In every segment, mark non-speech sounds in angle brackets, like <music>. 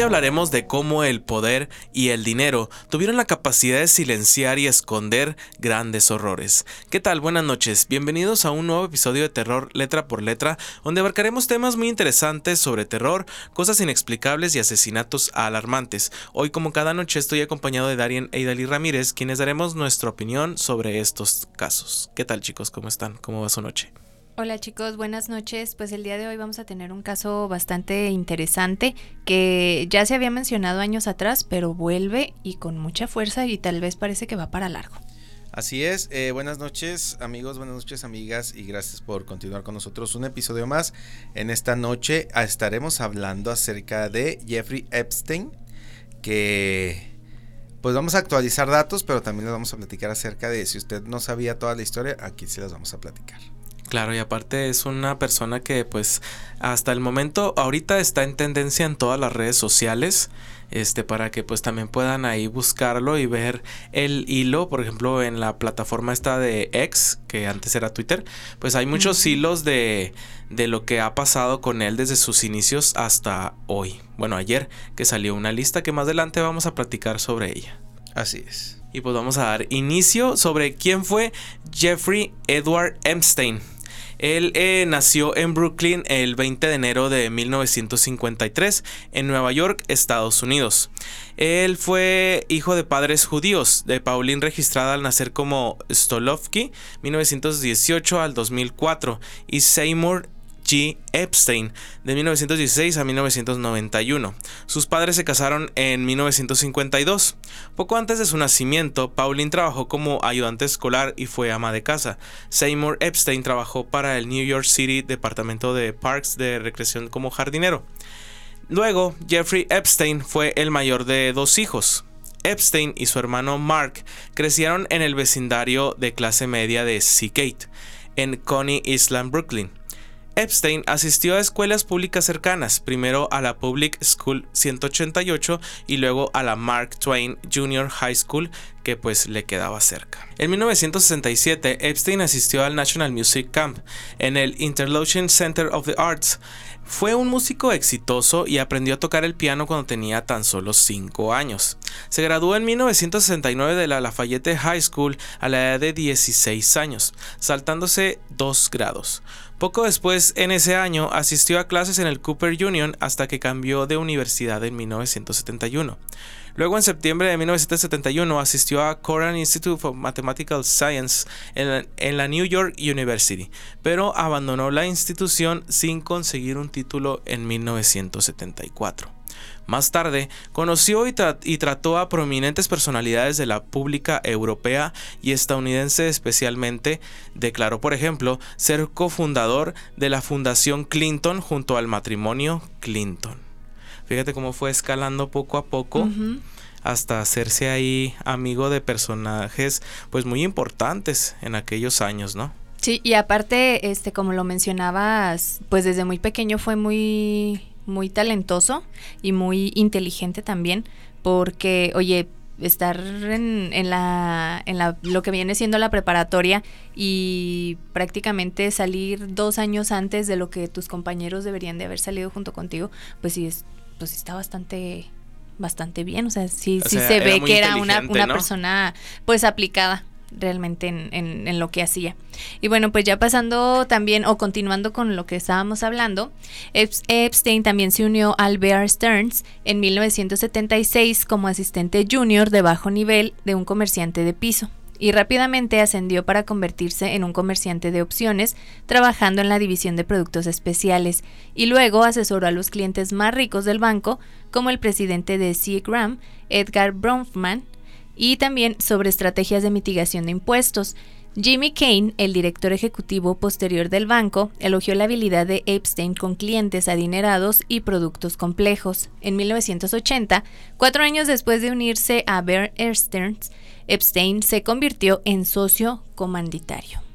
Hoy hablaremos de cómo el poder y el dinero tuvieron la capacidad de silenciar y esconder grandes horrores. ¿Qué tal? Buenas noches. Bienvenidos a un nuevo episodio de Terror Letra por Letra, donde abarcaremos temas muy interesantes sobre terror, cosas inexplicables y asesinatos alarmantes. Hoy, como cada noche, estoy acompañado de Darien e Idali Ramírez, quienes daremos nuestra opinión sobre estos casos. ¿Qué tal, chicos? ¿Cómo están? ¿Cómo va su noche? Hola chicos, buenas noches. Pues el día de hoy vamos a tener un caso bastante interesante que ya se había mencionado años atrás, pero vuelve y con mucha fuerza y tal vez parece que va para largo. Así es, eh, buenas noches amigos, buenas noches amigas y gracias por continuar con nosotros un episodio más. En esta noche estaremos hablando acerca de Jeffrey Epstein, que pues vamos a actualizar datos, pero también les vamos a platicar acerca de si usted no sabía toda la historia, aquí se las vamos a platicar. Claro, y aparte es una persona que pues hasta el momento ahorita está en tendencia en todas las redes sociales, este para que pues también puedan ahí buscarlo y ver el hilo, por ejemplo, en la plataforma esta de X, que antes era Twitter, pues hay muchos hilos de de lo que ha pasado con él desde sus inicios hasta hoy. Bueno, ayer que salió una lista que más adelante vamos a platicar sobre ella. Así es. Y pues vamos a dar inicio sobre quién fue Jeffrey Edward Epstein. Él eh, nació en Brooklyn el 20 de enero de 1953 en Nueva York, Estados Unidos. Él fue hijo de padres judíos, de Pauline registrada al nacer como Stolovky 1918 al 2004 y Seymour G. Epstein de 1916 a 1991. Sus padres se casaron en 1952. Poco antes de su nacimiento, Pauline trabajó como ayudante escolar y fue ama de casa. Seymour Epstein trabajó para el New York City Departamento de Parks de Recreación como jardinero. Luego, Jeffrey Epstein fue el mayor de dos hijos. Epstein y su hermano Mark crecieron en el vecindario de clase media de Seagate, en Coney Island, Brooklyn. Epstein asistió a escuelas públicas cercanas, primero a la Public School 188 y luego a la Mark Twain Junior High School, que pues le quedaba cerca. En 1967, Epstein asistió al National Music Camp en el Interlochen Center of the Arts. Fue un músico exitoso y aprendió a tocar el piano cuando tenía tan solo 5 años. Se graduó en 1969 de la Lafayette High School a la edad de 16 años, saltándose dos grados. Poco después, en ese año, asistió a clases en el Cooper Union hasta que cambió de universidad en 1971. Luego, en septiembre de 1971, asistió a Koran Institute of Mathematical Science en la, New York University, pero abandonó la institución sin conseguir un título en 1974. Más tarde, conoció y, trató a prominentes personalidades de la pública europea y estadounidense especialmente. Declaró, por ejemplo, ser cofundador de la Fundación Clinton junto al matrimonio Clinton. Fíjate cómo fue escalando poco a poco. hasta hacerse ahí amigo de personajes pues muy importantes en aquellos años, ¿no? Sí, y aparte, este, como lo mencionabas, pues desde muy pequeño fue muy muy talentoso y muy inteligente también, porque, oye, estar en, en, la, en la, lo que viene siendo la preparatoria y prácticamente salir dos años antes de lo que tus compañeros deberían de haber salido junto contigo, pues sí, es, pues está bastante bastante bien, o sea, sí, sí se ve que era una, una persona pues aplicada realmente en, lo que hacía. Y bueno, pues ya pasando también o continuando con lo que estábamos hablando, Epstein también se unió al Bear Stearns en 1976 como asistente junior de bajo nivel de un comerciante de piso y rápidamente ascendió para convertirse en un comerciante de opciones, trabajando en la división de productos especiales, y luego asesoró a los clientes más ricos del banco, como el presidente de Seagram, Edgar Bronfman, y también sobre estrategias de mitigación de impuestos. Jimmy Kane, el director ejecutivo posterior del banco, elogió la habilidad de Epstein con clientes adinerados y productos complejos. En 1980, cuatro años después de unirse a Bear Stearns, Epstein se convirtió en socio comanditario.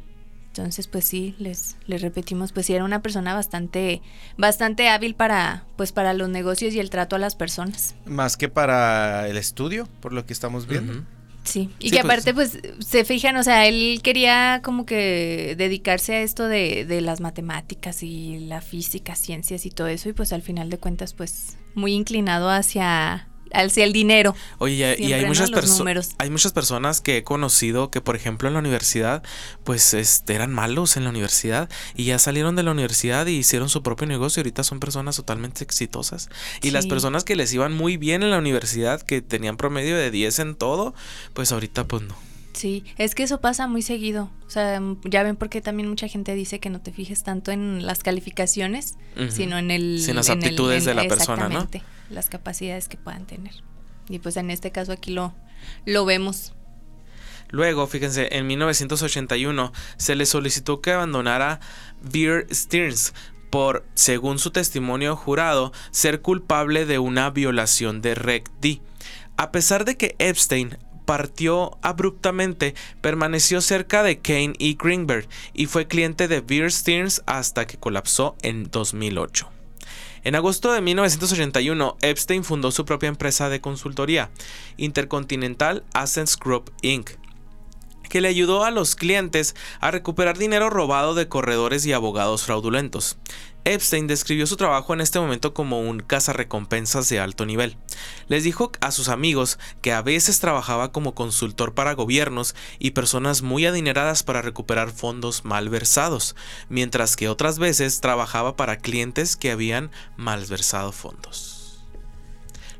Entonces, pues sí, les, les repetimos, pues sí era una persona bastante, bastante hábil para, pues para los negocios y el trato a las personas. Más que para el estudio, por lo que estamos viendo. Sí, y Sí, que pues- aparte, pues, se fijan, o sea, él quería como que dedicarse a esto de, de las matemáticas y la física, ciencias y todo eso, y pues al final de cuentas, pues, muy inclinado hacia, hacia el dinero. Oye, y- hay muchas personas, hay muchas personas que he conocido que, por ejemplo, en la universidad, pues este, eran malos en la universidad y ya salieron de la universidad y hicieron su propio negocio y ahorita son personas totalmente exitosas. Y las personas que les iban muy bien en la universidad, que tenían promedio de 10 en todo, pues ahorita pues no. Sí, es que eso pasa muy seguido. O sea, mm, ya ven porque también mucha gente dice que no te fijes tanto en las calificaciones, sino en el... Las en el- aptitudes en- de la persona, ¿no? Las capacidades que puedan tener. Y pues en este caso aquí lo, lo vemos. Luego, fíjense, en 1981 se le solicitó que abandonara Beer Stearns por, según su testimonio jurado, ser culpable de una violación de Rec D. A pesar de que Epstein partió abruptamente, permaneció cerca de Kane y Greenberg y fue cliente de Beer Stearns hasta que colapsó en 2008. En agosto de 1981, Epstein fundó su propia empresa de consultoría, Intercontinental Assets Group Inc., que le ayudó a los clientes a recuperar dinero robado de corredores y abogados fraudulentos. Epstein describió su trabajo en este momento como un cazarrecompensas de alto nivel. Les dijo a sus amigos que a veces trabajaba como consultor para gobiernos y personas muy adineradas para recuperar fondos malversados, mientras que otras veces trabajaba para clientes que habían malversado fondos.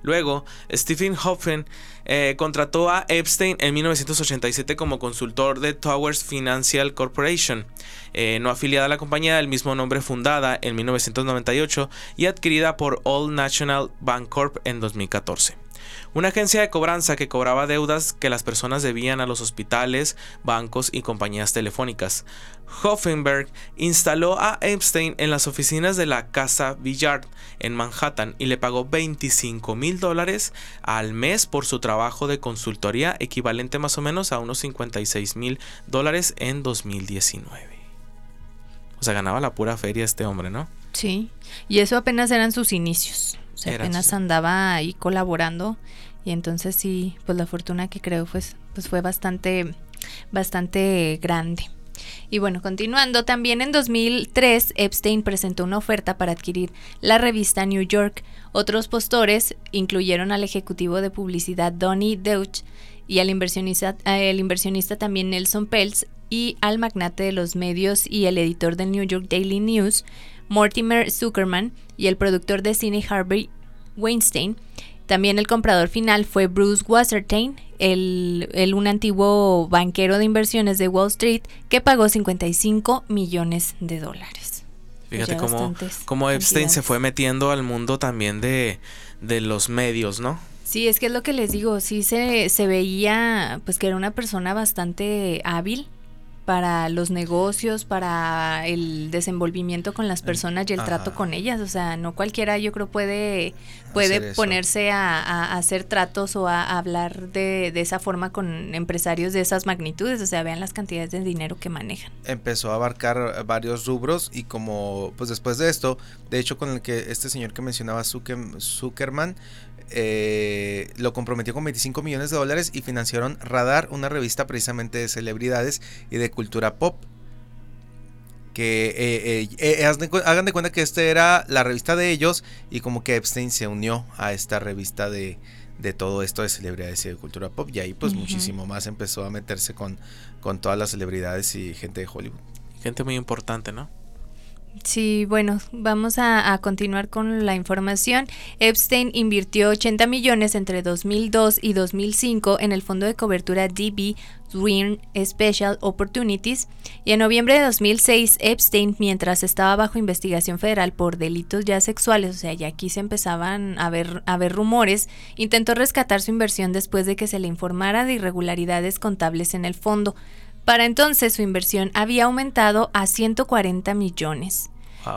Luego, Stephen Hoffen eh, contrató a Epstein en 1987 como consultor de Towers Financial Corporation, eh, no afiliada a la compañía del mismo nombre fundada en 1998 y adquirida por All National Bancorp en 2014. Una agencia de cobranza que cobraba deudas que las personas debían a los hospitales, bancos y compañías telefónicas. Hoffenberg instaló a Epstein en las oficinas de la Casa Villard en Manhattan y le pagó 25 mil dólares al mes por su trabajo de consultoría, equivalente más o menos a unos 56 mil dólares en 2019. O sea, ganaba la pura feria este hombre, ¿no? Sí, y eso apenas eran sus inicios. O sea, Eran apenas andaba ahí colaborando y entonces sí, pues la fortuna que creo pues, pues fue bastante, bastante grande. Y bueno, continuando, también en 2003 Epstein presentó una oferta para adquirir la revista New York. Otros postores incluyeron al ejecutivo de publicidad Donnie Deutsch y al inversionista, el inversionista también Nelson Peltz y al magnate de los medios y el editor del New York Daily News, Mortimer Zuckerman, y el productor de cine Harvey Weinstein. También el comprador final fue Bruce Wasserstein, el, el- un antiguo banquero de inversiones de Wall Street que pagó 55 millones de dólares. Fíjate cómo, cómo Epstein se fue metiendo al mundo también de, de los medios, ¿no? Sí, es que es lo que les digo, sí se, se veía pues que era una persona bastante hábil para los negocios, para el desenvolvimiento con las personas y el trato con ellas. O sea, no cualquiera yo creo puede, puede ponerse a, a- a hacer tratos o a, a hablar de, de esa forma con empresarios de esas magnitudes. O sea, vean las cantidades de dinero que manejan. empezó a abarcar varios rubros y como pues después de esto, de hecho con el que este señor que mencionaba Zucker- Zuckerman eh, lo comprometió con 25 millones de dólares y financiaron Radar, una revista precisamente de celebridades y de cultura pop. Que eh, eh, eh, hagan de cuenta que esta era la revista de ellos y como que Epstein se unió a esta revista de, de todo esto de celebridades y de cultura pop y ahí pues muchísimo más empezó a meterse con, con todas las celebridades y gente de Hollywood. Gente muy importante, ¿no? Sí, bueno, vamos a, continuar con la información. Epstein invirtió 80 millones entre 2002 y 2005 en el fondo de cobertura DB Dream Special Opportunities y en noviembre de 2006 Epstein, mientras estaba bajo investigación federal por delitos ya sexuales, o sea, ya aquí se empezaban a ver, a ver rumores, intentó rescatar su inversión después de que se le informara de irregularidades contables en el fondo. Para entonces su inversión había aumentado a 140 millones.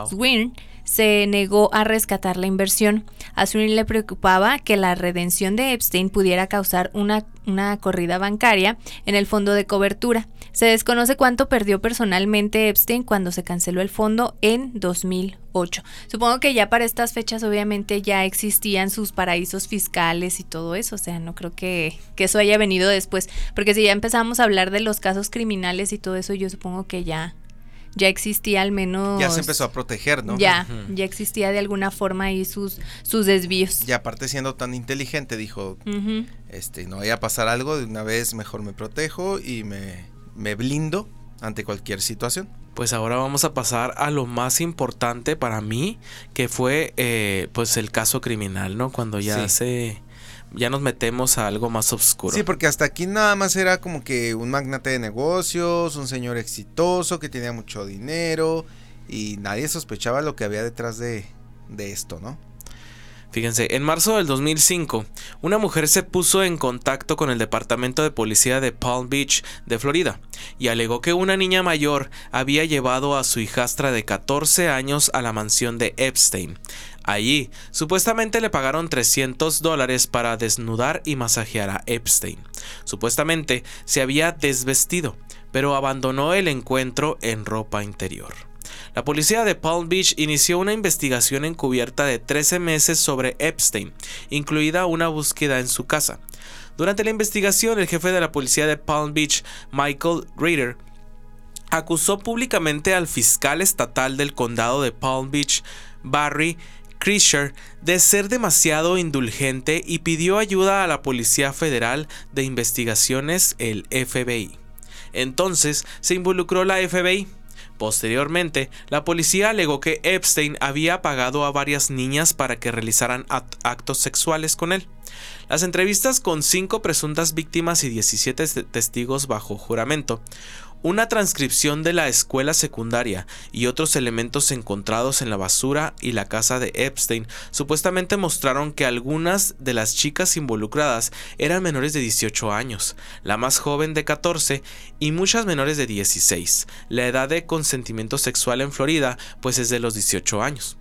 Swirn se negó a rescatar la inversión. A Swirn le preocupaba que la redención de Epstein pudiera causar una, una corrida bancaria en el fondo de cobertura. Se desconoce cuánto perdió personalmente Epstein cuando se canceló el fondo en 2008. Supongo que ya para estas fechas obviamente ya existían sus paraísos fiscales y todo eso, o sea, no creo que, que eso haya venido después, porque si ya empezamos a hablar de los casos criminales y todo eso, yo supongo que ya ya existía al menos... Ya se empezó a proteger, ¿no? Ya, ya existía de alguna forma ahí sus, sus desvíos. Y aparte siendo tan inteligente, dijo, este, no vaya a pasar algo, de una vez mejor me protejo y me, me blindo ante cualquier situación. Pues ahora vamos a pasar a lo más importante para mí, que fue eh, pues el caso criminal, ¿no? Cuando ya se ya nos metemos a algo más oscuro. Sí, porque hasta aquí nada más era como que un magnate de negocios, un señor exitoso que tenía mucho dinero y nadie sospechaba lo que había detrás de, de esto, ¿no? Fíjense, en marzo del 2005, una mujer se puso en contacto con el Departamento de Policía de Palm Beach, de Florida, y alegó que una niña mayor había llevado a su hijastra de 14 años a la mansión de Epstein. Allí, supuestamente le pagaron 300 dólares para desnudar y masajear a Epstein. Supuestamente se había desvestido, pero abandonó el encuentro en ropa interior. La policía de Palm Beach inició una investigación encubierta de 13 meses sobre Epstein, incluida una búsqueda en su casa. Durante la investigación, el jefe de la policía de Palm Beach, Michael Reader, acusó públicamente al fiscal estatal del condado de Palm Beach, Barry Krischer, de ser demasiado indulgente y pidió ayuda a la Policía Federal de Investigaciones, el FBI. Entonces se involucró la FBI, Posteriormente, la policía alegó que Epstein había pagado a varias niñas para que realizaran actos sexuales con él. Las entrevistas con cinco presuntas víctimas y 17 testigos bajo juramento una transcripción de la escuela secundaria y otros elementos encontrados en la basura y la casa de Epstein supuestamente mostraron que algunas de las chicas involucradas eran menores de 18 años, la más joven de 14 y muchas menores de 16. La edad de consentimiento sexual en Florida pues es de los 18 años.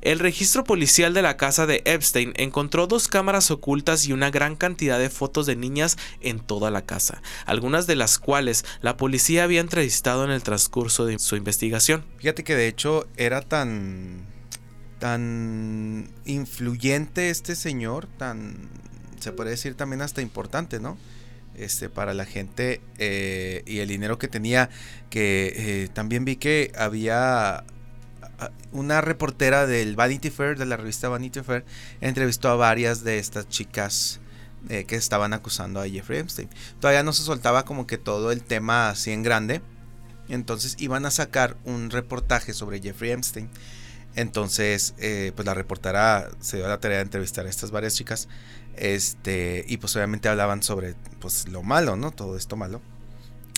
El registro policial de la casa de Epstein encontró dos cámaras ocultas y una gran cantidad de fotos de niñas en toda la casa, algunas de las cuales la policía había entrevistado en el transcurso de su investigación. Fíjate que de hecho era tan tan influyente este señor, tan se puede decir también hasta importante, ¿no? Este, para la gente eh, y el dinero que tenía, que eh, también vi que había una reportera del Vanity Fair, de la revista Vanity Fair, entrevistó a varias de estas chicas eh, que estaban acusando a Jeffrey Epstein. Todavía no se soltaba como que todo el tema así en grande. Entonces iban a sacar un reportaje sobre Jeffrey Epstein. Entonces, eh, pues la reportera se dio la tarea de entrevistar a estas varias chicas. Este, y pues obviamente hablaban sobre pues lo malo, ¿no? Todo esto malo.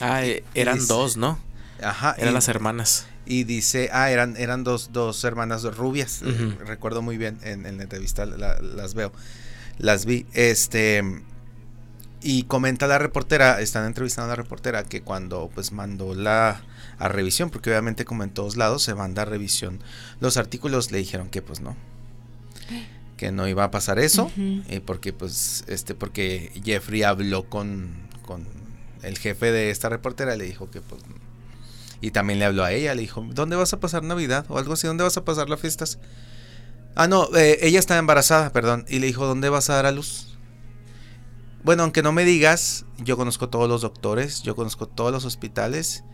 Ah, eh, eran dos, ¿no? Ajá. Eran las hermanas y dice, ah, eran, eran dos, dos hermanas rubias, recuerdo muy bien, en, en la entrevista las veo, las vi, este, y comenta la reportera, están entrevistando a la reportera, que cuando pues mandó la a revisión, porque obviamente como en todos lados se manda a revisión los artículos, le dijeron que pues no, que no iba a pasar eso, eh, porque pues, este, porque Jeffrey habló con, con el jefe de esta reportera, le dijo que pues y también le habló a ella, le dijo, ¿dónde vas a pasar Navidad? O algo así, ¿dónde vas a pasar las fiestas? Ah, no, eh, ella estaba embarazada, perdón. Y le dijo, ¿dónde vas a dar a luz? Bueno, aunque no me digas, yo conozco todos los doctores, yo conozco todos los hospitales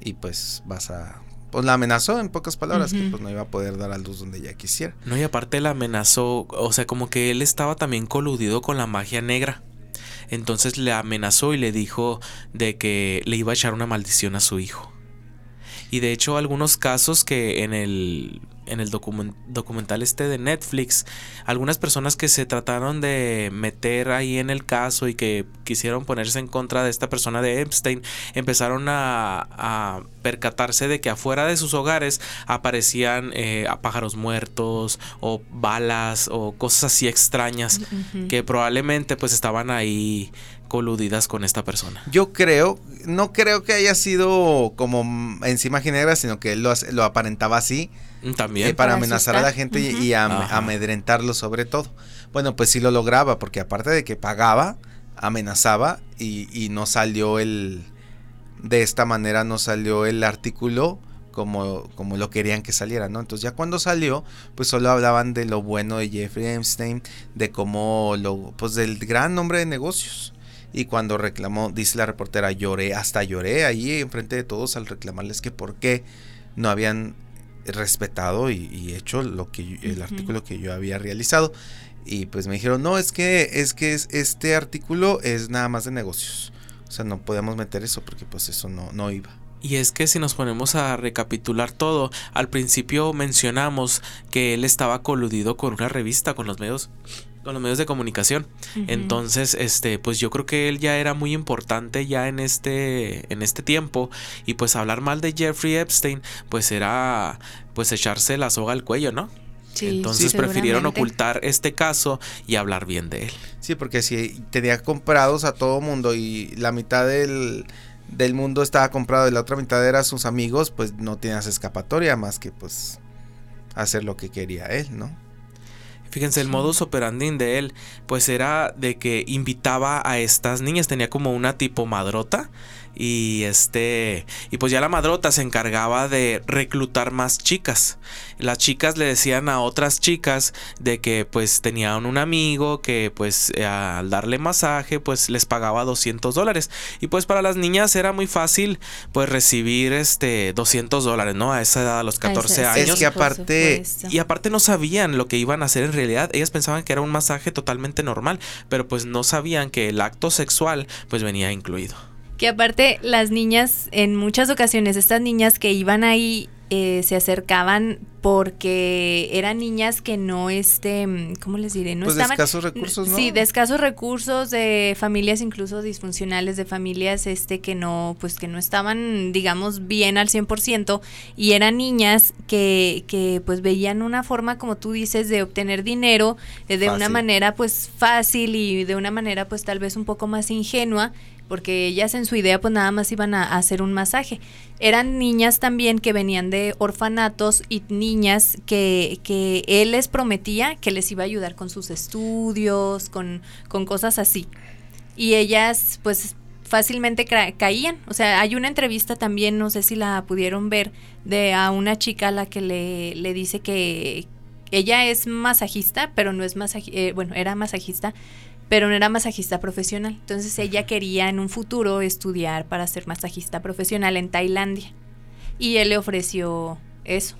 y pues vas a... Pues la amenazó en pocas palabras, que pues no iba a poder dar a luz donde ella quisiera. No, y aparte la amenazó, o sea, como que él estaba también coludido con la magia negra. Entonces le amenazó y le dijo de que le iba a echar una maldición a su hijo. Y de hecho algunos casos que en el, en el documental este de Netflix, algunas personas que se trataron de meter ahí en el caso y que quisieron ponerse en contra de esta persona de Epstein, empezaron a, percatarse de que afuera de sus hogares aparecían eh, pájaros muertos o balas o cosas así extrañas que probablemente pues estaban ahí coludidas con esta persona. Yo creo, no creo que haya sido como encima negra, sino que él lo, lo aparentaba así. También. Eh, para, Para amenazar a la gente y- amedrentarlo sobre todo. Bueno, pues sí lo lograba, porque aparte de que pagaba, amenazaba y, y no salió el... De esta manera no salió el artículo como, como lo querían que saliera, ¿no? Entonces ya cuando salió, pues solo hablaban de lo bueno de Jeffrey Epstein, de cómo lo... pues del gran nombre de negocios. Y cuando reclamó, dice la reportera, lloré, hasta lloré ahí enfrente de todos al reclamarles que por qué no habían respetado y, y hecho lo que yo- el artículo que yo había realizado. Y pues me dijeron, no, es que, es que es- este artículo es nada más de negocios. O sea, no podemos meter eso porque pues eso no, no iba. Y es que si nos ponemos a recapitular todo, al principio mencionamos que él estaba coludido con una revista, con los medios, con los medios de comunicación. Entonces, este, pues yo creo que él ya era muy importante ya en este, en este tiempo. Y pues hablar mal de Jeffrey Epstein, pues era pues echarse la soga al cuello, ¿no? Sí, Entonces sí, prefirieron ocultar este caso y hablar bien de él. Sí, porque si tenía comprados a todo mundo y la mitad del, del mundo estaba comprado y la otra mitad era sus amigos, pues no tenías escapatoria más que pues hacer lo que quería él, ¿no? Fíjense, el modus operandi de él, pues era de que invitaba a estas niñas, tenía como una tipo madrota. Y este, y pues ya la madrota se encargaba de reclutar más chicas. Las chicas le decían a otras chicas de que pues tenían un amigo que pues eh, al darle masaje pues les pagaba 200 dólares. Y pues para las niñas era muy fácil pues recibir este 200 dólares, ¿no? A esa edad, a los 14 esa- años. Es que aparte-. Y aparte no sabían lo que iban a hacer en realidad. Ellas pensaban que era un masaje totalmente normal, pero pues no sabían que el acto sexual pues venía incluido. Que aparte las niñas, en muchas ocasiones, estas niñas que iban ahí eh, se acercaban porque eran niñas que no, este, ¿cómo les diré? No pues de estaban... escasos recursos, ¿no? Sí, de escasos recursos, de familias incluso disfuncionales, de familias este que no, pues que no estaban, digamos, bien al 100% y eran niñas que, que pues veían una forma, como tú dices, de obtener dinero eh, de una manera pues fácil y de una manera pues tal vez un poco más ingenua porque ellas en su idea pues nada más iban a, hacer un masaje. Eran niñas también que venían de orfanatos y niñas que, que él les prometía que les iba a ayudar con sus estudios, con, con cosas así. Y ellas pues fácilmente caían. O sea, hay una entrevista también, no sé si la pudieron ver, de a una chica a la que le, le dice que ella es masajista, pero no es masajista, bueno, era masajista, pero no era masajista profesional. Entonces ella quería en un futuro estudiar para ser masajista profesional en Tailandia. Y él le ofreció eso.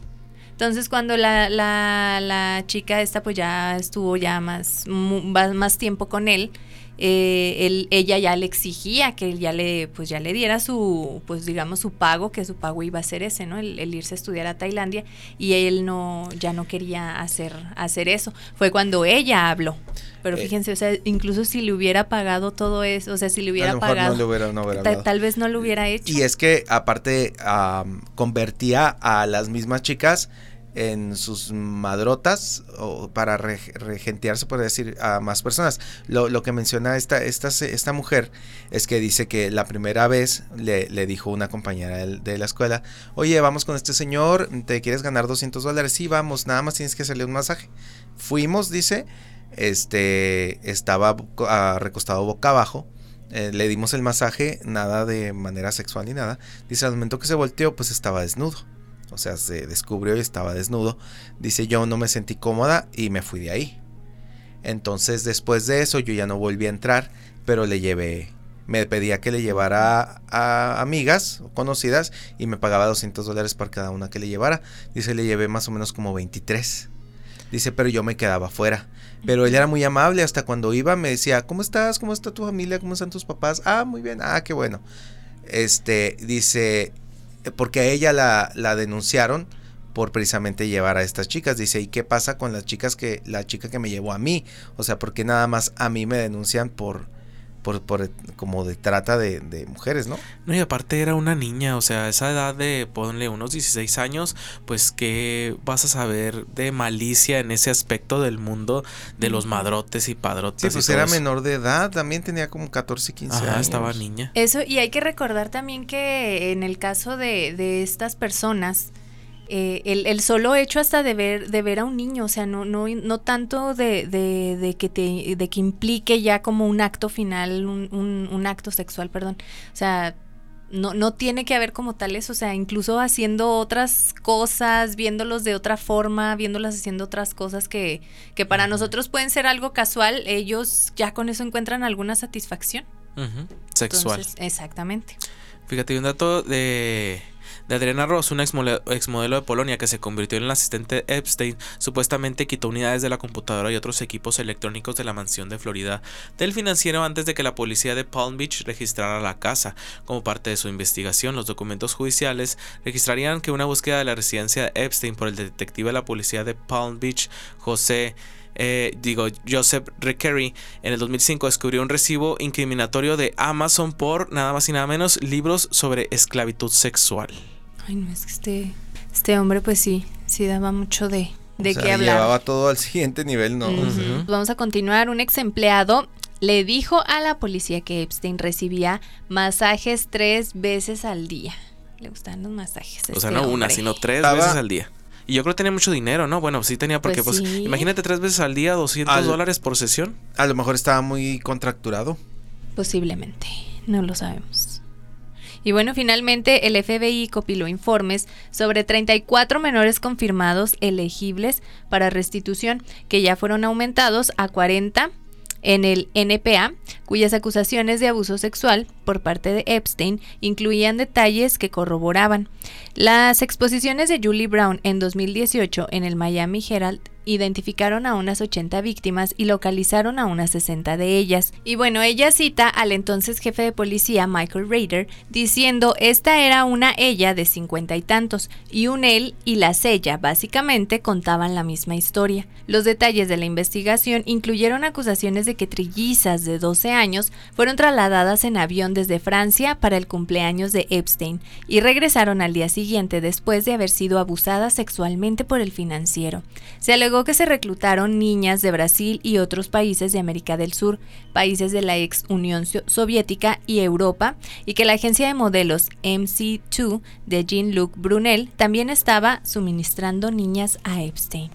Entonces cuando la, la, chica esta pues ya estuvo ya más, más tiempo con él, eh, él- ella ya le exigía que él ya le, pues ya le diera su, pues digamos su pago, que su pago iba a ser ese, ¿no? El, el irse a estudiar a Tailandia y él no, ya no quería hacer, hacer eso. Fue cuando ella habló. Pero Eh. fíjense, o sea, incluso si le hubiera pagado todo eso, o sea, si le hubiera pagado, no le hubiera, no hubiera ta- hablado. tal vez no lo hubiera hecho. Y es que aparte am, convertía a las mismas chicas en sus madrotas o para re- regentearse, por decir, a más personas. Lo, lo que menciona esta, esta, esta mujer es que dice que la primera vez le, le dijo una compañera de, la escuela, oye, vamos con este señor, ¿te quieres ganar 200 dólares? Sí, vamos, nada más tienes que hacerle un masaje. Fuimos, dice, este, estaba ah, recostado boca abajo. eh, le dimos el masaje, nada de manera sexual ni nada. Dice, al momento que se volteó, pues estaba desnudo. O sea, se descubrió y estaba desnudo. Dice, yo no me sentí cómoda y me fui de ahí. Entonces, después de eso, yo ya no volví a entrar, pero le llevé, me pedía que le llevara a amigas conocidas y me pagaba 200 dólares por cada una que le llevara. Dice, le llevé más o menos como 23. Dice, pero yo me quedaba fuera. Pero él era muy amable, hasta cuando iba me decía, ¿cómo estás? ¿Cómo está tu familia? ¿Cómo están tus papás? Ah, muy bien, ah, qué bueno. Este, dice, porque a ella la, la denunciaron por precisamente llevar a estas chicas. Dice, ¿y qué pasa con las chicas que, la chica que me llevó a mí? O sea, porque nada más a mí me denuncian por, por, por como de trata de, de mujeres, ¿no? No, y aparte era una niña, o sea, esa edad de, ponle unos 16 años, pues que vas a saber de malicia en ese aspecto del mundo de los madrotes y Sí, padrotes. y pues era menor de edad, también tenía como 14, 15 Ajá, años. estaba niña. Eso, y hay que recordar también que en el caso de, de estas personas, eh, el, solo hecho hasta de ver, de ver a un niño, o sea, no, no, no tanto de, de, que te, de que implique ya como un acto final, un, un, acto sexual, perdón. O sea, no, no tiene que haber como tales, o sea, incluso haciendo otras cosas, viéndolos de otra forma, viéndolas haciendo otras cosas que, que para nosotros pueden ser algo casual, ellos ya con eso encuentran alguna satisfacción. Sexual. exactamente. Fíjate, un dato de de Adriana Ross, una exmodelo de Polonia que se convirtió en el asistente Epstein, supuestamente quitó unidades de la computadora y otros equipos electrónicos de la mansión de Florida del financiero antes de que la policía de Palm Beach registrara la casa. Como parte de su investigación, los documentos judiciales registrarían que una búsqueda de la residencia de Epstein por el detective de la policía de Palm Beach, José eh, digo, Joseph Rekery en el 2005 descubrió un recibo incriminatorio de Amazon por nada más y nada menos libros sobre esclavitud sexual. Ay, no, es que este, este hombre pues sí, sí daba mucho de, de qué hablar. Llevaba todo al siguiente nivel, ¿no? Vamos a continuar. Un ex empleado le dijo a la policía que Epstein recibía masajes tres veces al día. Le gustan los masajes. O sea, este no una, sino tres veces al día. Y yo creo que tenía mucho dinero, ¿no? Bueno, sí tenía porque, pues, pues imagínate tres veces al día, 200 dólares por sesión. A lo mejor estaba muy contracturado. Posiblemente, no lo sabemos. Y bueno, finalmente el FBI copiló informes sobre 34 menores confirmados elegibles para restitución, que ya fueron aumentados a 40 en el NPA, cuyas acusaciones de abuso sexual por parte de Epstein incluían detalles que corroboraban. Las exposiciones de Julie Brown en 2018 en el Miami Herald identificaron a unas 80 víctimas y localizaron a unas 60 de ellas. Y bueno, ella cita al entonces jefe de policía Michael Rader diciendo esta era una ella de cincuenta y tantos y un él y las ella básicamente contaban la misma historia. Los detalles de la investigación incluyeron acusaciones de que trillizas de 12 años fueron trasladadas en avión desde Francia para el cumpleaños de Epstein y regresaron al día siguiente después de haber sido abusadas sexualmente por el financiero. Se alegó que se reclutaron niñas de Brasil y otros países de América del Sur, países de la ex Unión Soviética y Europa, y que la agencia de modelos MC2 de Jean-Luc Brunel también estaba suministrando niñas a Epstein.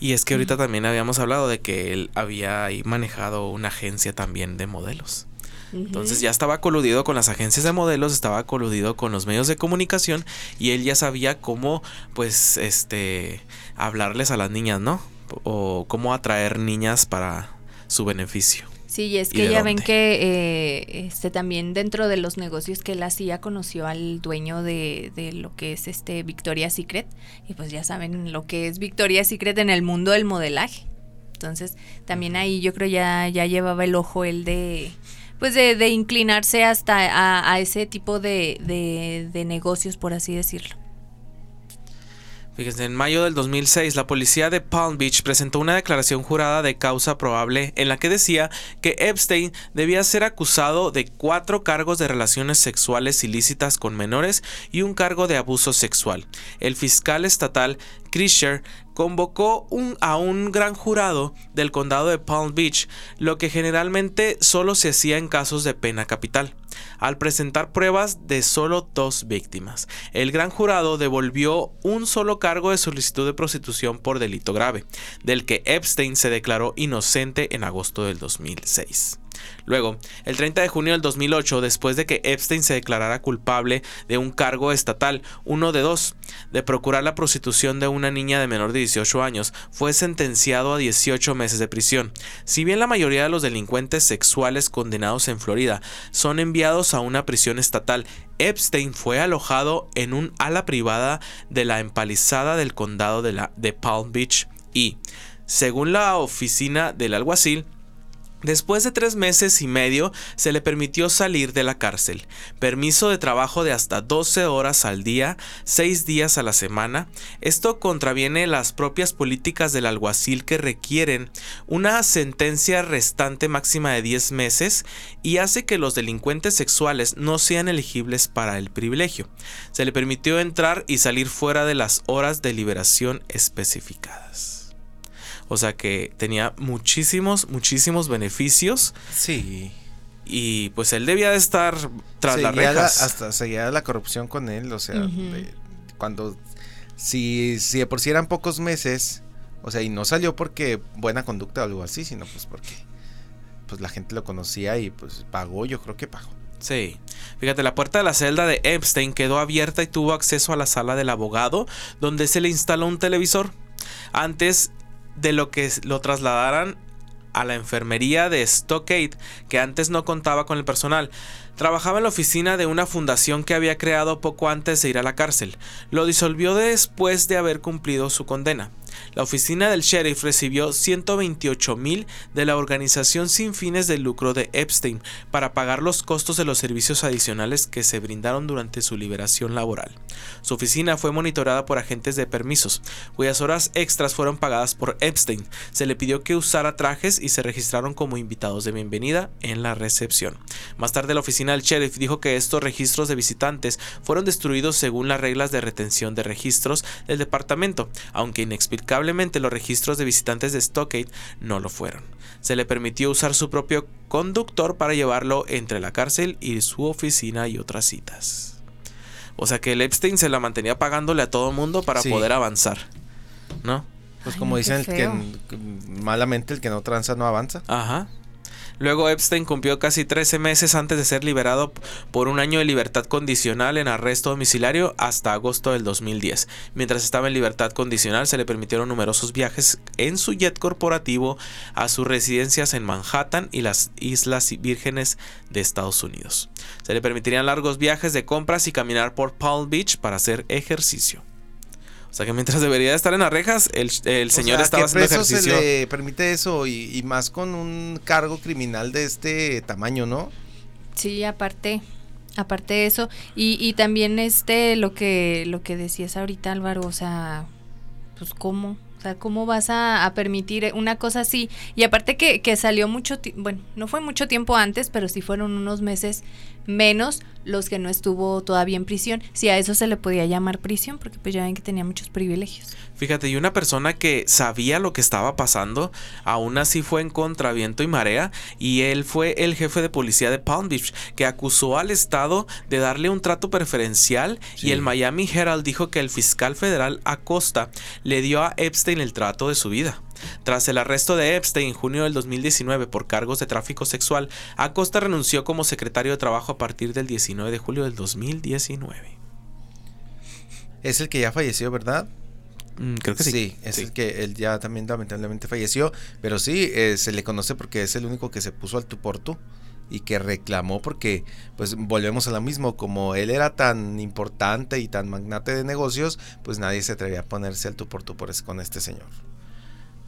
Y es que ahorita también habíamos hablado de que él había manejado una agencia también de modelos. Entonces ya estaba coludido con las agencias de modelos, estaba coludido con los medios de comunicación y él ya sabía cómo, pues, este, hablarles a las niñas, ¿no? O cómo atraer niñas para su beneficio. Sí, y es que ya ven que eh, este también dentro de los negocios que él hacía conoció al dueño de, de, lo que es este Victoria's Secret y pues ya saben lo que es Victoria's Secret en el mundo del modelaje. Entonces también ahí yo creo ya ya llevaba el ojo el de pues de, inclinarse hasta a, ese tipo de, de negocios por así decirlo. Fíjense, en mayo del 2006 la policía de Palm Beach presentó una declaración jurada de causa probable en la que decía que Epstein debía ser acusado de cuatro cargos de relaciones sexuales ilícitas con menores y un cargo de abuso sexual. El fiscal estatal Krischer convocó a un gran jurado del condado de Palm Beach, lo que generalmente solo se hacía en casos de pena capital al presentar pruebas de solo dos víctimas. El gran jurado devolvió un solo cargo de solicitud de prostitución por delito grave, del que Epstein se declaró inocente en agosto del 2006. Luego, el 30 de junio del 2008, después de que Epstein se declarara culpable de un cargo estatal, uno de dos, de procurar la prostitución de una niña de menor de 18 años, fue sentenciado a 18 meses de prisión. Si bien la mayoría de los delincuentes sexuales condenados en Florida son enviados a una prisión estatal, Epstein fue alojado en un ala privada de la empalizada del condado de, de Palm Beach y, según la oficina del alguacil, Después de tres meses y medio se le permitió salir de la cárcel, permiso de trabajo de hasta 12 horas al día, 6 días a la semana. Esto contraviene las propias políticas del alguacil que requieren una sentencia restante máxima de 10 meses y hace que los delincuentes sexuales no sean elegibles para el privilegio. Se le permitió entrar y salir fuera de las horas de liberación especificadas. O sea que tenía muchísimos, muchísimos beneficios. Sí. Y pues él debía de estar tras las rejas. hasta seguía la corrupción con él, o sea, cuando si, si de por sí eran pocos meses, o sea, y no salió porque buena conducta o algo así, sino pues porque pues la gente lo conocía y pues pagó, yo creo que pagó. Sí. Fíjate, la puerta de la celda de Epstein quedó abierta y tuvo acceso a la sala del abogado, donde se le instaló un televisor. Antes de lo que lo trasladaran a la enfermería de Stockade, que antes no contaba con el personal. Trabajaba en la oficina de una fundación que había creado poco antes de ir a la cárcel. Lo disolvió después de haber cumplido su condena. La oficina del sheriff recibió 128 mil de la organización sin fines de lucro de Epstein para pagar los costos de los servicios adicionales que se brindaron durante su liberación laboral. Su oficina fue monitoreada por agentes de permisos, cuyas horas extras fueron pagadas por Epstein. Se le pidió que usara trajes y se registraron como invitados de bienvenida en la recepción. Más tarde la oficina del sheriff dijo que estos registros de visitantes fueron destruidos según las reglas de retención de registros del departamento, aunque inexplicable los registros de visitantes de Stockade no lo fueron. Se le permitió usar su propio conductor para llevarlo entre la cárcel y su oficina y otras citas. O sea que el Epstein se la mantenía pagándole a todo el mundo para poder avanzar. ¿No? Pues como dicen que malamente el que no tranza no avanza. Ajá. Luego Epstein cumplió casi 13 meses antes de ser liberado por un año de libertad condicional en arresto domiciliario hasta agosto del 2010. Mientras estaba en libertad condicional se le permitieron numerosos viajes en su jet corporativo a sus residencias en Manhattan y las Islas Vírgenes de Estados Unidos. Se le permitirían largos viajes de compras y caminar por Palm Beach para hacer ejercicio. O sea que mientras debería estar en las rejas, el, señor estaba haciendo ejercicio. se le permite eso y, y, más con un cargo criminal de este tamaño, ¿no? Sí, aparte, aparte de eso y, y también este lo que lo que decías ahorita Álvaro, o sea, pues cómo, o sea, ¿cómo vas a, permitir una cosa así? Y aparte que, que salió mucho, bueno, no fue mucho tiempo antes, pero sí fueron unos meses menos los que no estuvo todavía en prisión, si a eso se le podía llamar prisión, porque pues ya ven que tenía muchos privilegios. Fíjate, y una persona que sabía lo que estaba pasando, aún así fue en contra viento y marea, y él fue el jefe de policía de Palm Beach, que acusó al Estado de darle un trato preferencial, y el Miami Herald dijo que el fiscal federal Acosta le dio a Epstein el trato de su vida. Tras el arresto de Epstein en junio del 2019 por cargos de tráfico sexual, Acosta renunció como secretario de Trabajo a partir del 19 de julio del 2019. Es el que ya falleció, ¿verdad? Mm, creo que sí. Sí, es el que él ya también lamentablemente falleció, pero sí, eh, se le conoce porque es el único que se puso al tu por tú y que reclamó porque pues volvemos a lo mismo, como él era tan importante y tan magnate de negocios, pues nadie se atrevía a ponerse al tu por tú por con este señor.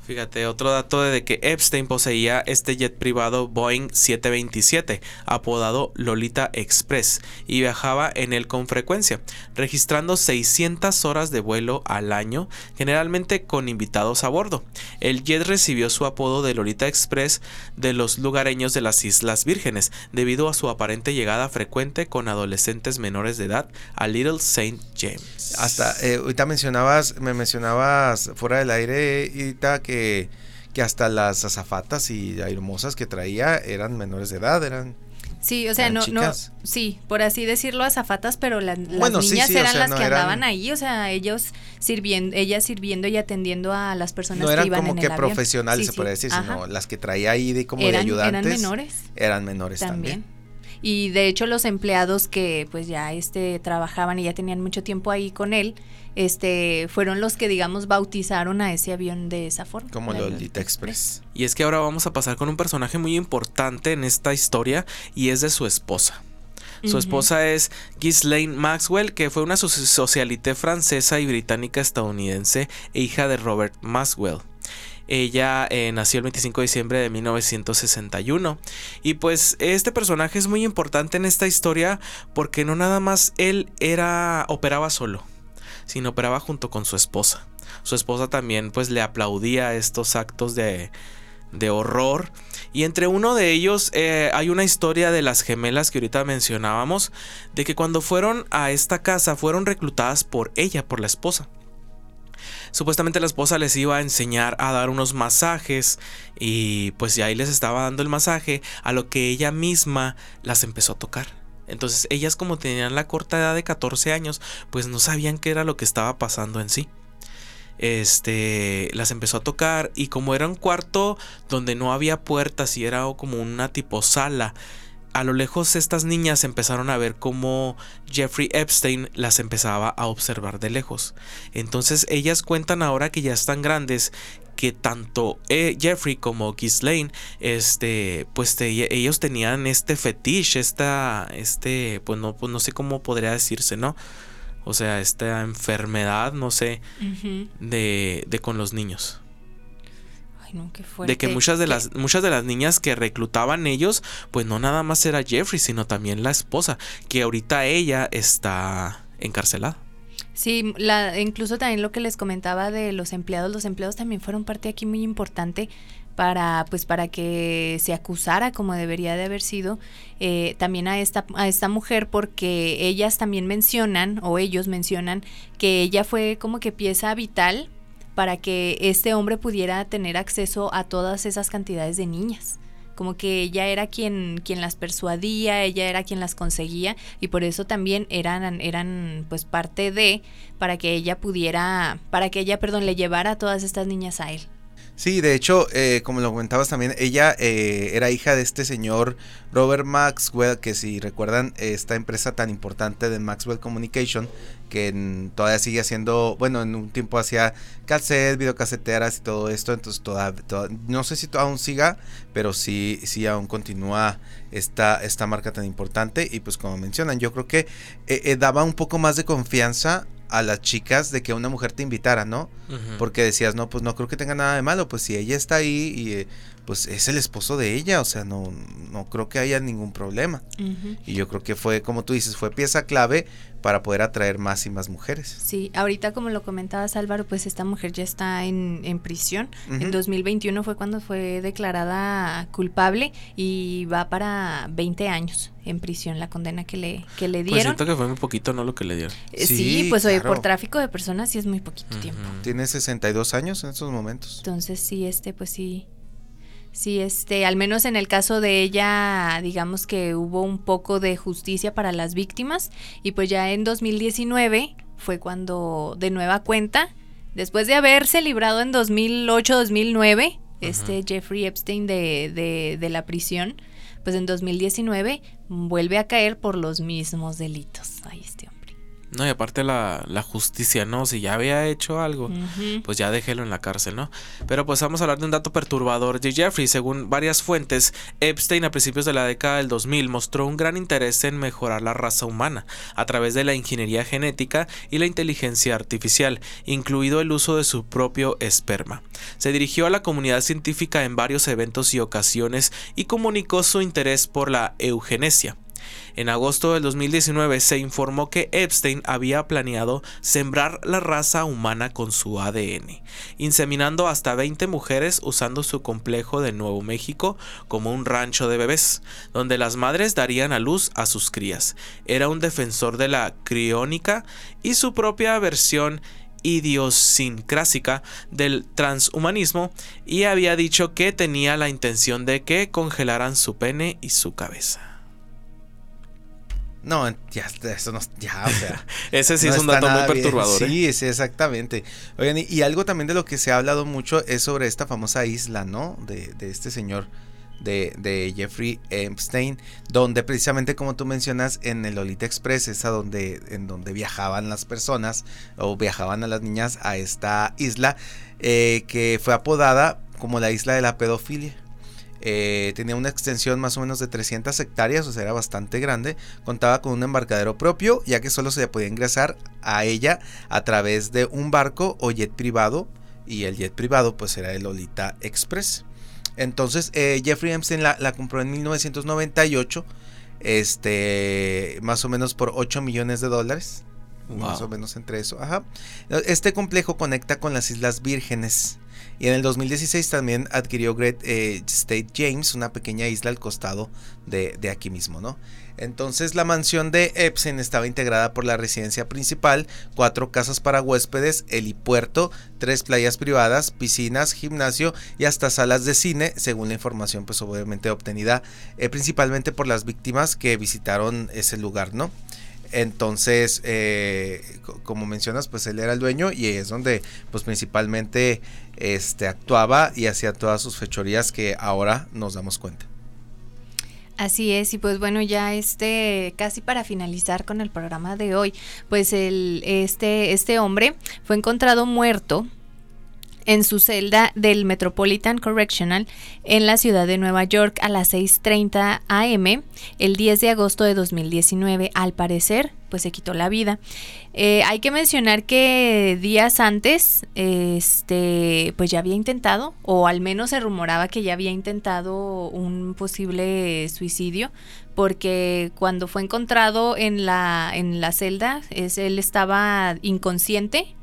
Fíjate, otro dato de que Epstein poseía este jet privado Boeing 727, apodado Lolita Express, y viajaba en él con frecuencia, registrando 600 horas de vuelo al año, generalmente con invitados a bordo. El jet recibió su apodo de Lolita Express de los lugareños de las Islas Vírgenes, debido a su aparente llegada frecuente con adolescentes menores de edad a Little Saint James. Hasta, eh, ahorita mencionabas, me mencionabas fuera del aire, ahorita que que, hasta las azafatas y hermosas que traía eran menores de edad, eran Sí, o sea, no, no, sí, por así decirlo, azafatas, pero las niñas eran las que andaban ahí, o sea, ellos sirviendo, ellas sirviendo y atendiendo a las personas que iban como en que profesionales, se puede decir, sino las que traía ahí de como de ayudantes. Eran menores. Eran menores también. Y de hecho los empleados que pues ya este trabajaban y ya tenían mucho tiempo ahí con él, este fueron los que digamos bautizaron a ese avión de esa forma. Como Lolita Express. Y es que ahora vamos a pasar con un personaje muy importante en esta historia y es de su esposa. Su esposa es Ghislaine Maxwell, que fue una socialité francesa y británica estadounidense e hija de Robert Maxwell. Ella eh, nació el 25 de diciembre de 1961. Y pues este personaje es muy importante en esta historia porque no nada más él era operaba solo, sino operaba junto con su esposa. Su esposa también pues le aplaudía estos actos de, de horror. Y entre uno de ellos eh, hay una historia de las gemelas que ahorita mencionábamos, de que cuando fueron a esta casa fueron reclutadas por ella, por la esposa. Supuestamente la esposa les iba a enseñar a dar unos masajes y pues ya ahí les estaba dando el masaje a lo que ella misma las empezó a tocar. Entonces ellas como tenían la corta edad de 14 años, pues no sabían qué era lo que estaba pasando en sí. Este, las empezó a tocar y como era un cuarto donde no había puertas y era como una tipo sala, a lo lejos estas niñas empezaron a ver cómo Jeffrey Epstein las empezaba a observar de lejos. Entonces ellas cuentan ahora que ya están grandes que tanto eh, Jeffrey como Ghislaine, este, pues ellos tenían este fetiche, esta, este, pues no, pues no sé cómo podría decirse, ¿no? O sea, esta enfermedad, no sé, de, de con los niños de que muchas de las muchas de las niñas que reclutaban ellos, pues no nada más era Jeffrey, sino también la esposa, que ahorita ella está encarcelada. Sí, la, incluso también lo que les comentaba de los empleados, los empleados también fueron parte aquí muy importante para pues para que se acusara como debería de haber sido eh, también a esta a esta mujer porque ellas también mencionan o ellos mencionan que ella fue como que pieza vital para que este hombre pudiera tener acceso a todas esas cantidades de niñas. Como que ella era quien, quien las persuadía, ella era quien las conseguía y por eso también eran, eran pues parte de para que ella pudiera, para que ella, perdón, le llevara a todas estas niñas a él. Sí, de hecho, eh, como lo comentabas también, ella eh, era hija de este señor Robert Maxwell, que si recuerdan, esta empresa tan importante de Maxwell Communication, que todavía sigue haciendo, bueno, en un tiempo hacía cassette, videocaseteras y todo esto, entonces toda, no sé si aún siga, pero sí, sí aún continúa esta, esta marca tan importante y pues como mencionan, yo creo que eh, daba un poco más de confianza a las chicas de que una mujer te invitara, ¿no? Porque decías, no, pues no creo que tenga nada de malo, pues si ella está ahí y eh, pues es el esposo de ella, o sea, no, no creo que haya ningún problema. Y yo creo que fue, como tú dices, fue pieza clave para poder atraer más y más mujeres. Sí, ahorita como lo comentabas Álvaro, pues esta mujer ya está en, en prisión. En 2021 fue cuando fue declarada culpable y va para 20 años en prisión la condena que le, que le pues dieron. Pues siento que fue muy poquito, ¿no? Lo que le dieron. Eh, sí, pues oye, por tráfico de personas sí es muy poquito tiempo. Tiene 62 años en estos momentos. Entonces sí, este, pues sí, Sí, este, al menos en el caso de ella, digamos que hubo un poco de justicia para las víctimas y pues ya en 2019 fue cuando de nueva cuenta, después de haberse librado en 2008-2009, este Jeffrey Epstein de, de, de la prisión, pues en 2019 vuelve a caer por los mismos delitos. Ahí este no, y aparte la, la, justicia, ¿no? Si ya había hecho algo, pues ya déjelo en la cárcel, ¿no? Pero pues vamos a hablar de un dato perturbador de Jeffrey. Según varias fuentes, Epstein a principios de la década del 2000 mostró un gran interés en mejorar la raza humana a través de la ingeniería genética y la inteligencia artificial, incluido el uso de su propio esperma. Se dirigió a la comunidad científica en varios eventos y ocasiones y comunicó su interés por la eugenesia en agosto del 2019 se informó que Epstein había planeado sembrar la raza humana con su ADN, inseminando hasta 20 mujeres usando su complejo de Nuevo México como un rancho de bebés, donde las madres darían a luz a sus crías. Era un defensor de la criónica y su propia versión idiosincrásica del transhumanismo y había dicho que tenía la intención de que congelaran su pene y su cabeza. No, ya, eso no, ya, o sea. <laughs> Ese sí es un dato muy perturbador. Sí, ¿eh? sí, exactamente. Oigan, y, algo también de lo que se ha hablado mucho es sobre esta famosa isla, ¿no? De, de este señor, de, de, Jeffrey Epstein, donde precisamente como tú mencionas, en el Lolita Express, es a donde, en donde viajaban las personas, o viajaban a las niñas a esta isla, eh, que fue apodada como la isla de la pedofilia. Eh, tenía una extensión más o menos de 300 hectáreas, o sea, era bastante grande. Contaba con un embarcadero propio, ya que solo se podía ingresar a ella a través de un barco o jet privado. Y el jet privado, pues era el Lolita Express. Entonces, eh, Jeffrey Epstein la, compró en 1998, este, más o menos por 8 millones de dólares. Más o menos entre eso. Ajá. Este complejo conecta con las Islas Vírgenes Y en el 2016 también adquirió Great eh, State James, una pequeña isla al costado de, aquí mismo, ¿no? Entonces la mansión de Epstein estaba integrada por la residencia principal, cuatro casas para huéspedes, helipuerto, tres playas privadas, piscinas, gimnasio y hasta salas de cine, según la información pues obviamente obtenida eh, principalmente por las víctimas que visitaron ese lugar, ¿no? Entonces, eh, como mencionas, pues él era el dueño y es donde pues principalmente este, actuaba y hacía todas sus fechorías que ahora nos damos cuenta. Así es, y pues bueno, ya este, casi para finalizar con el programa de hoy, pues el, este, este hombre fue encontrado muerto en su celda del Metropolitan Correctional en la ciudad de Nueva York a las 6.30 am el 10 de agosto de 2019. Al parecer, pues se quitó la vida. Eh, hay que mencionar que días antes, este, pues ya había intentado, o al menos se rumoraba que ya había intentado un posible suicidio, porque cuando fue encontrado en la, en la celda, es, él estaba inconsciente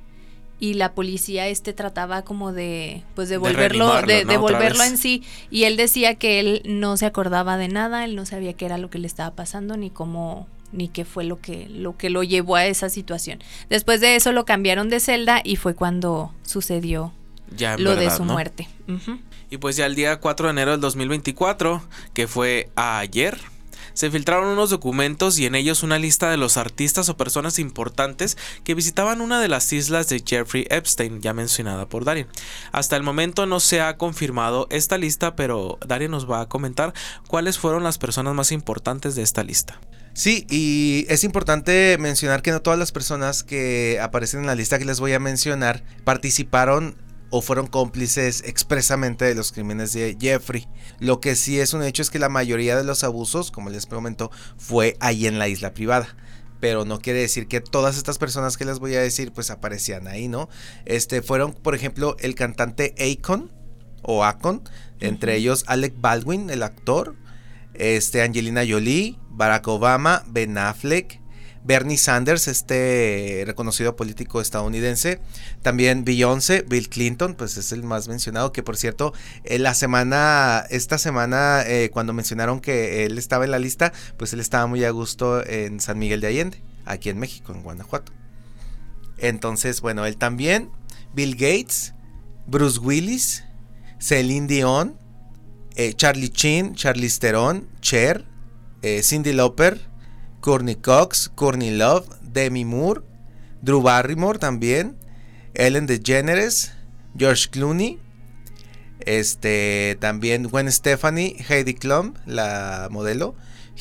y la policía este trataba como de pues devolverlo de, devolverlo en sí. Y él decía que él no se acordaba de nada él no sabía qué era lo que le estaba pasando ni cómo ni qué fue lo que lo que lo llevó a esa situación. Después de eso lo cambiaron de celda y fue cuando sucedió ya lo de su muerte. Y pues ya el día 4 de enero del 2024 que fue ayer se filtraron unos documentos y en ellos una lista de los artistas o personas importantes que visitaban una de las islas de Jeffrey Epstein, ya mencionada por Darien. Hasta el momento no se ha confirmado esta lista, pero Darien nos va a comentar cuáles fueron las personas más importantes de esta lista. Sí, y es importante mencionar que no todas las personas que aparecen en la lista que les voy a mencionar participaron o fueron cómplices expresamente de los crímenes de Jeffrey. Lo que sí es un hecho es que la mayoría de los abusos, como les comento, fue ahí en la isla privada pero no quiere decir que todas estas personas que les voy a decir pues aparecían ahí, ¿no? Este fueron, por ejemplo, el cantante Akon o Akon, entre ellos Alec Baldwin, el actor, este Angelina Jolie, Barack Obama, Ben Affleck, Bernie Sanders, este reconocido político estadounidense, también Beyoncé, Bill Clinton, pues es el más mencionado, que por cierto, en la semana, esta semana, eh, cuando mencionaron que él estaba en la lista, pues él estaba muy a gusto en San Miguel de Allende, aquí en México, en Guanajuato. Entonces, bueno, él también, Bill Gates, Bruce Willis, Celine Dion, eh, Charlie Chin, Charlie Theron, Cher, eh, Cindy Lauper, Courtney Cox, Courtney Love, Demi Moore, Drew Barrymore también, Ellen DeGeneres, George Clooney, este también Gwen Stefani, Heidi Klum, la modelo,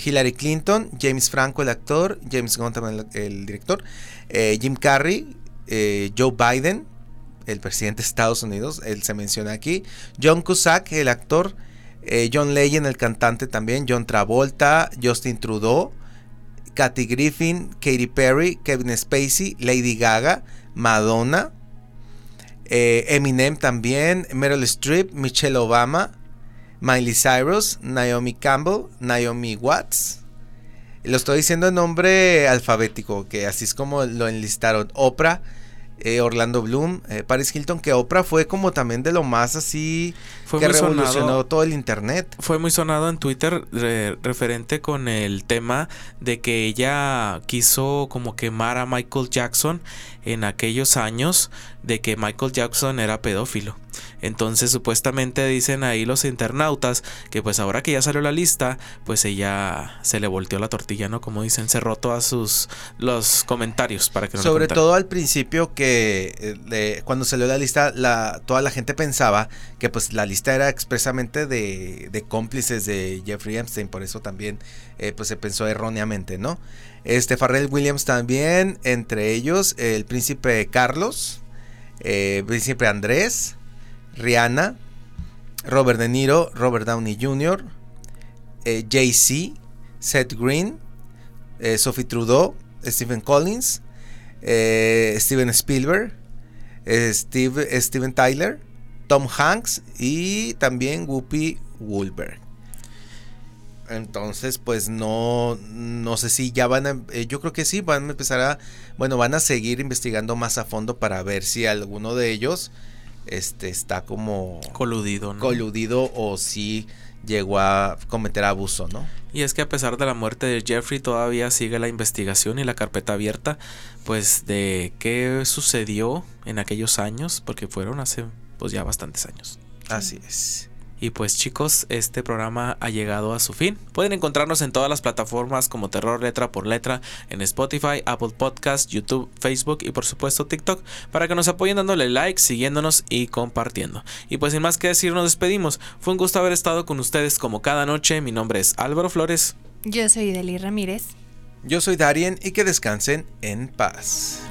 Hillary Clinton, James Franco el actor, James Gunn también el, director, eh, Jim Carrey, eh, Joe Biden, el presidente de Estados Unidos, él se menciona aquí, John Cusack el actor, eh, John Legend el cantante también, John Travolta, Justin Trudeau, Kathy Griffin, Katy Perry, Kevin Spacey, Lady Gaga, Madonna, eh, Eminem también, Meryl Streep, Michelle Obama, Miley Cyrus, Naomi Campbell, Naomi Watts. Lo estoy diciendo en nombre alfabético, que así es como lo enlistaron. Oprah, eh, Orlando Bloom, eh, Paris Hilton, que Oprah fue como también de lo más así fue que revolucionó todo el internet. Fue muy sonado en Twitter referente con el tema de que ella quiso como quemar a Michael Jackson en aquellos años de que Michael Jackson era pedófilo. Entonces supuestamente dicen ahí los internautas que pues ahora que ya salió la lista, pues ella se le volteó la tortilla, ¿no? Como dicen, cerró todos sus los comentarios para que no Sobre todo al principio que eh, cuando salió la lista, la, toda la gente pensaba que pues la lista era expresamente de, de cómplices de Jeffrey Epstein, por eso también eh, pues se pensó erróneamente, ¿no? Este Farrell Williams también, entre ellos el príncipe Carlos, eh, príncipe Andrés, Rihanna, Robert De Niro, Robert Downey Jr., eh, Jay-Z, Seth Green, eh, Sophie Trudeau, Stephen Collins, eh, Steven Spielberg, Steve, Steven Tyler, Tom Hanks y también Whoopi Woolberg. Entonces, pues no, no sé si ya van a, yo creo que sí, van a empezar a, bueno, van a seguir investigando más a fondo para ver si alguno de ellos este está como coludido, ¿no? coludido o si llegó a cometer abuso, ¿no? Y es que a pesar de la muerte de Jeffrey todavía sigue la investigación y la carpeta abierta, pues de qué sucedió en aquellos años, porque fueron hace pues ya bastantes años. Así es. Y pues chicos, este programa ha llegado a su fin. Pueden encontrarnos en todas las plataformas como Terror Letra por Letra, en Spotify, Apple Podcast, YouTube, Facebook y por supuesto TikTok, para que nos apoyen dándole like, siguiéndonos y compartiendo. Y pues sin más que decir, nos despedimos. Fue un gusto haber estado con ustedes como cada noche. Mi nombre es Álvaro Flores. Yo soy Deli Ramírez. Yo soy Darien y que descansen en paz.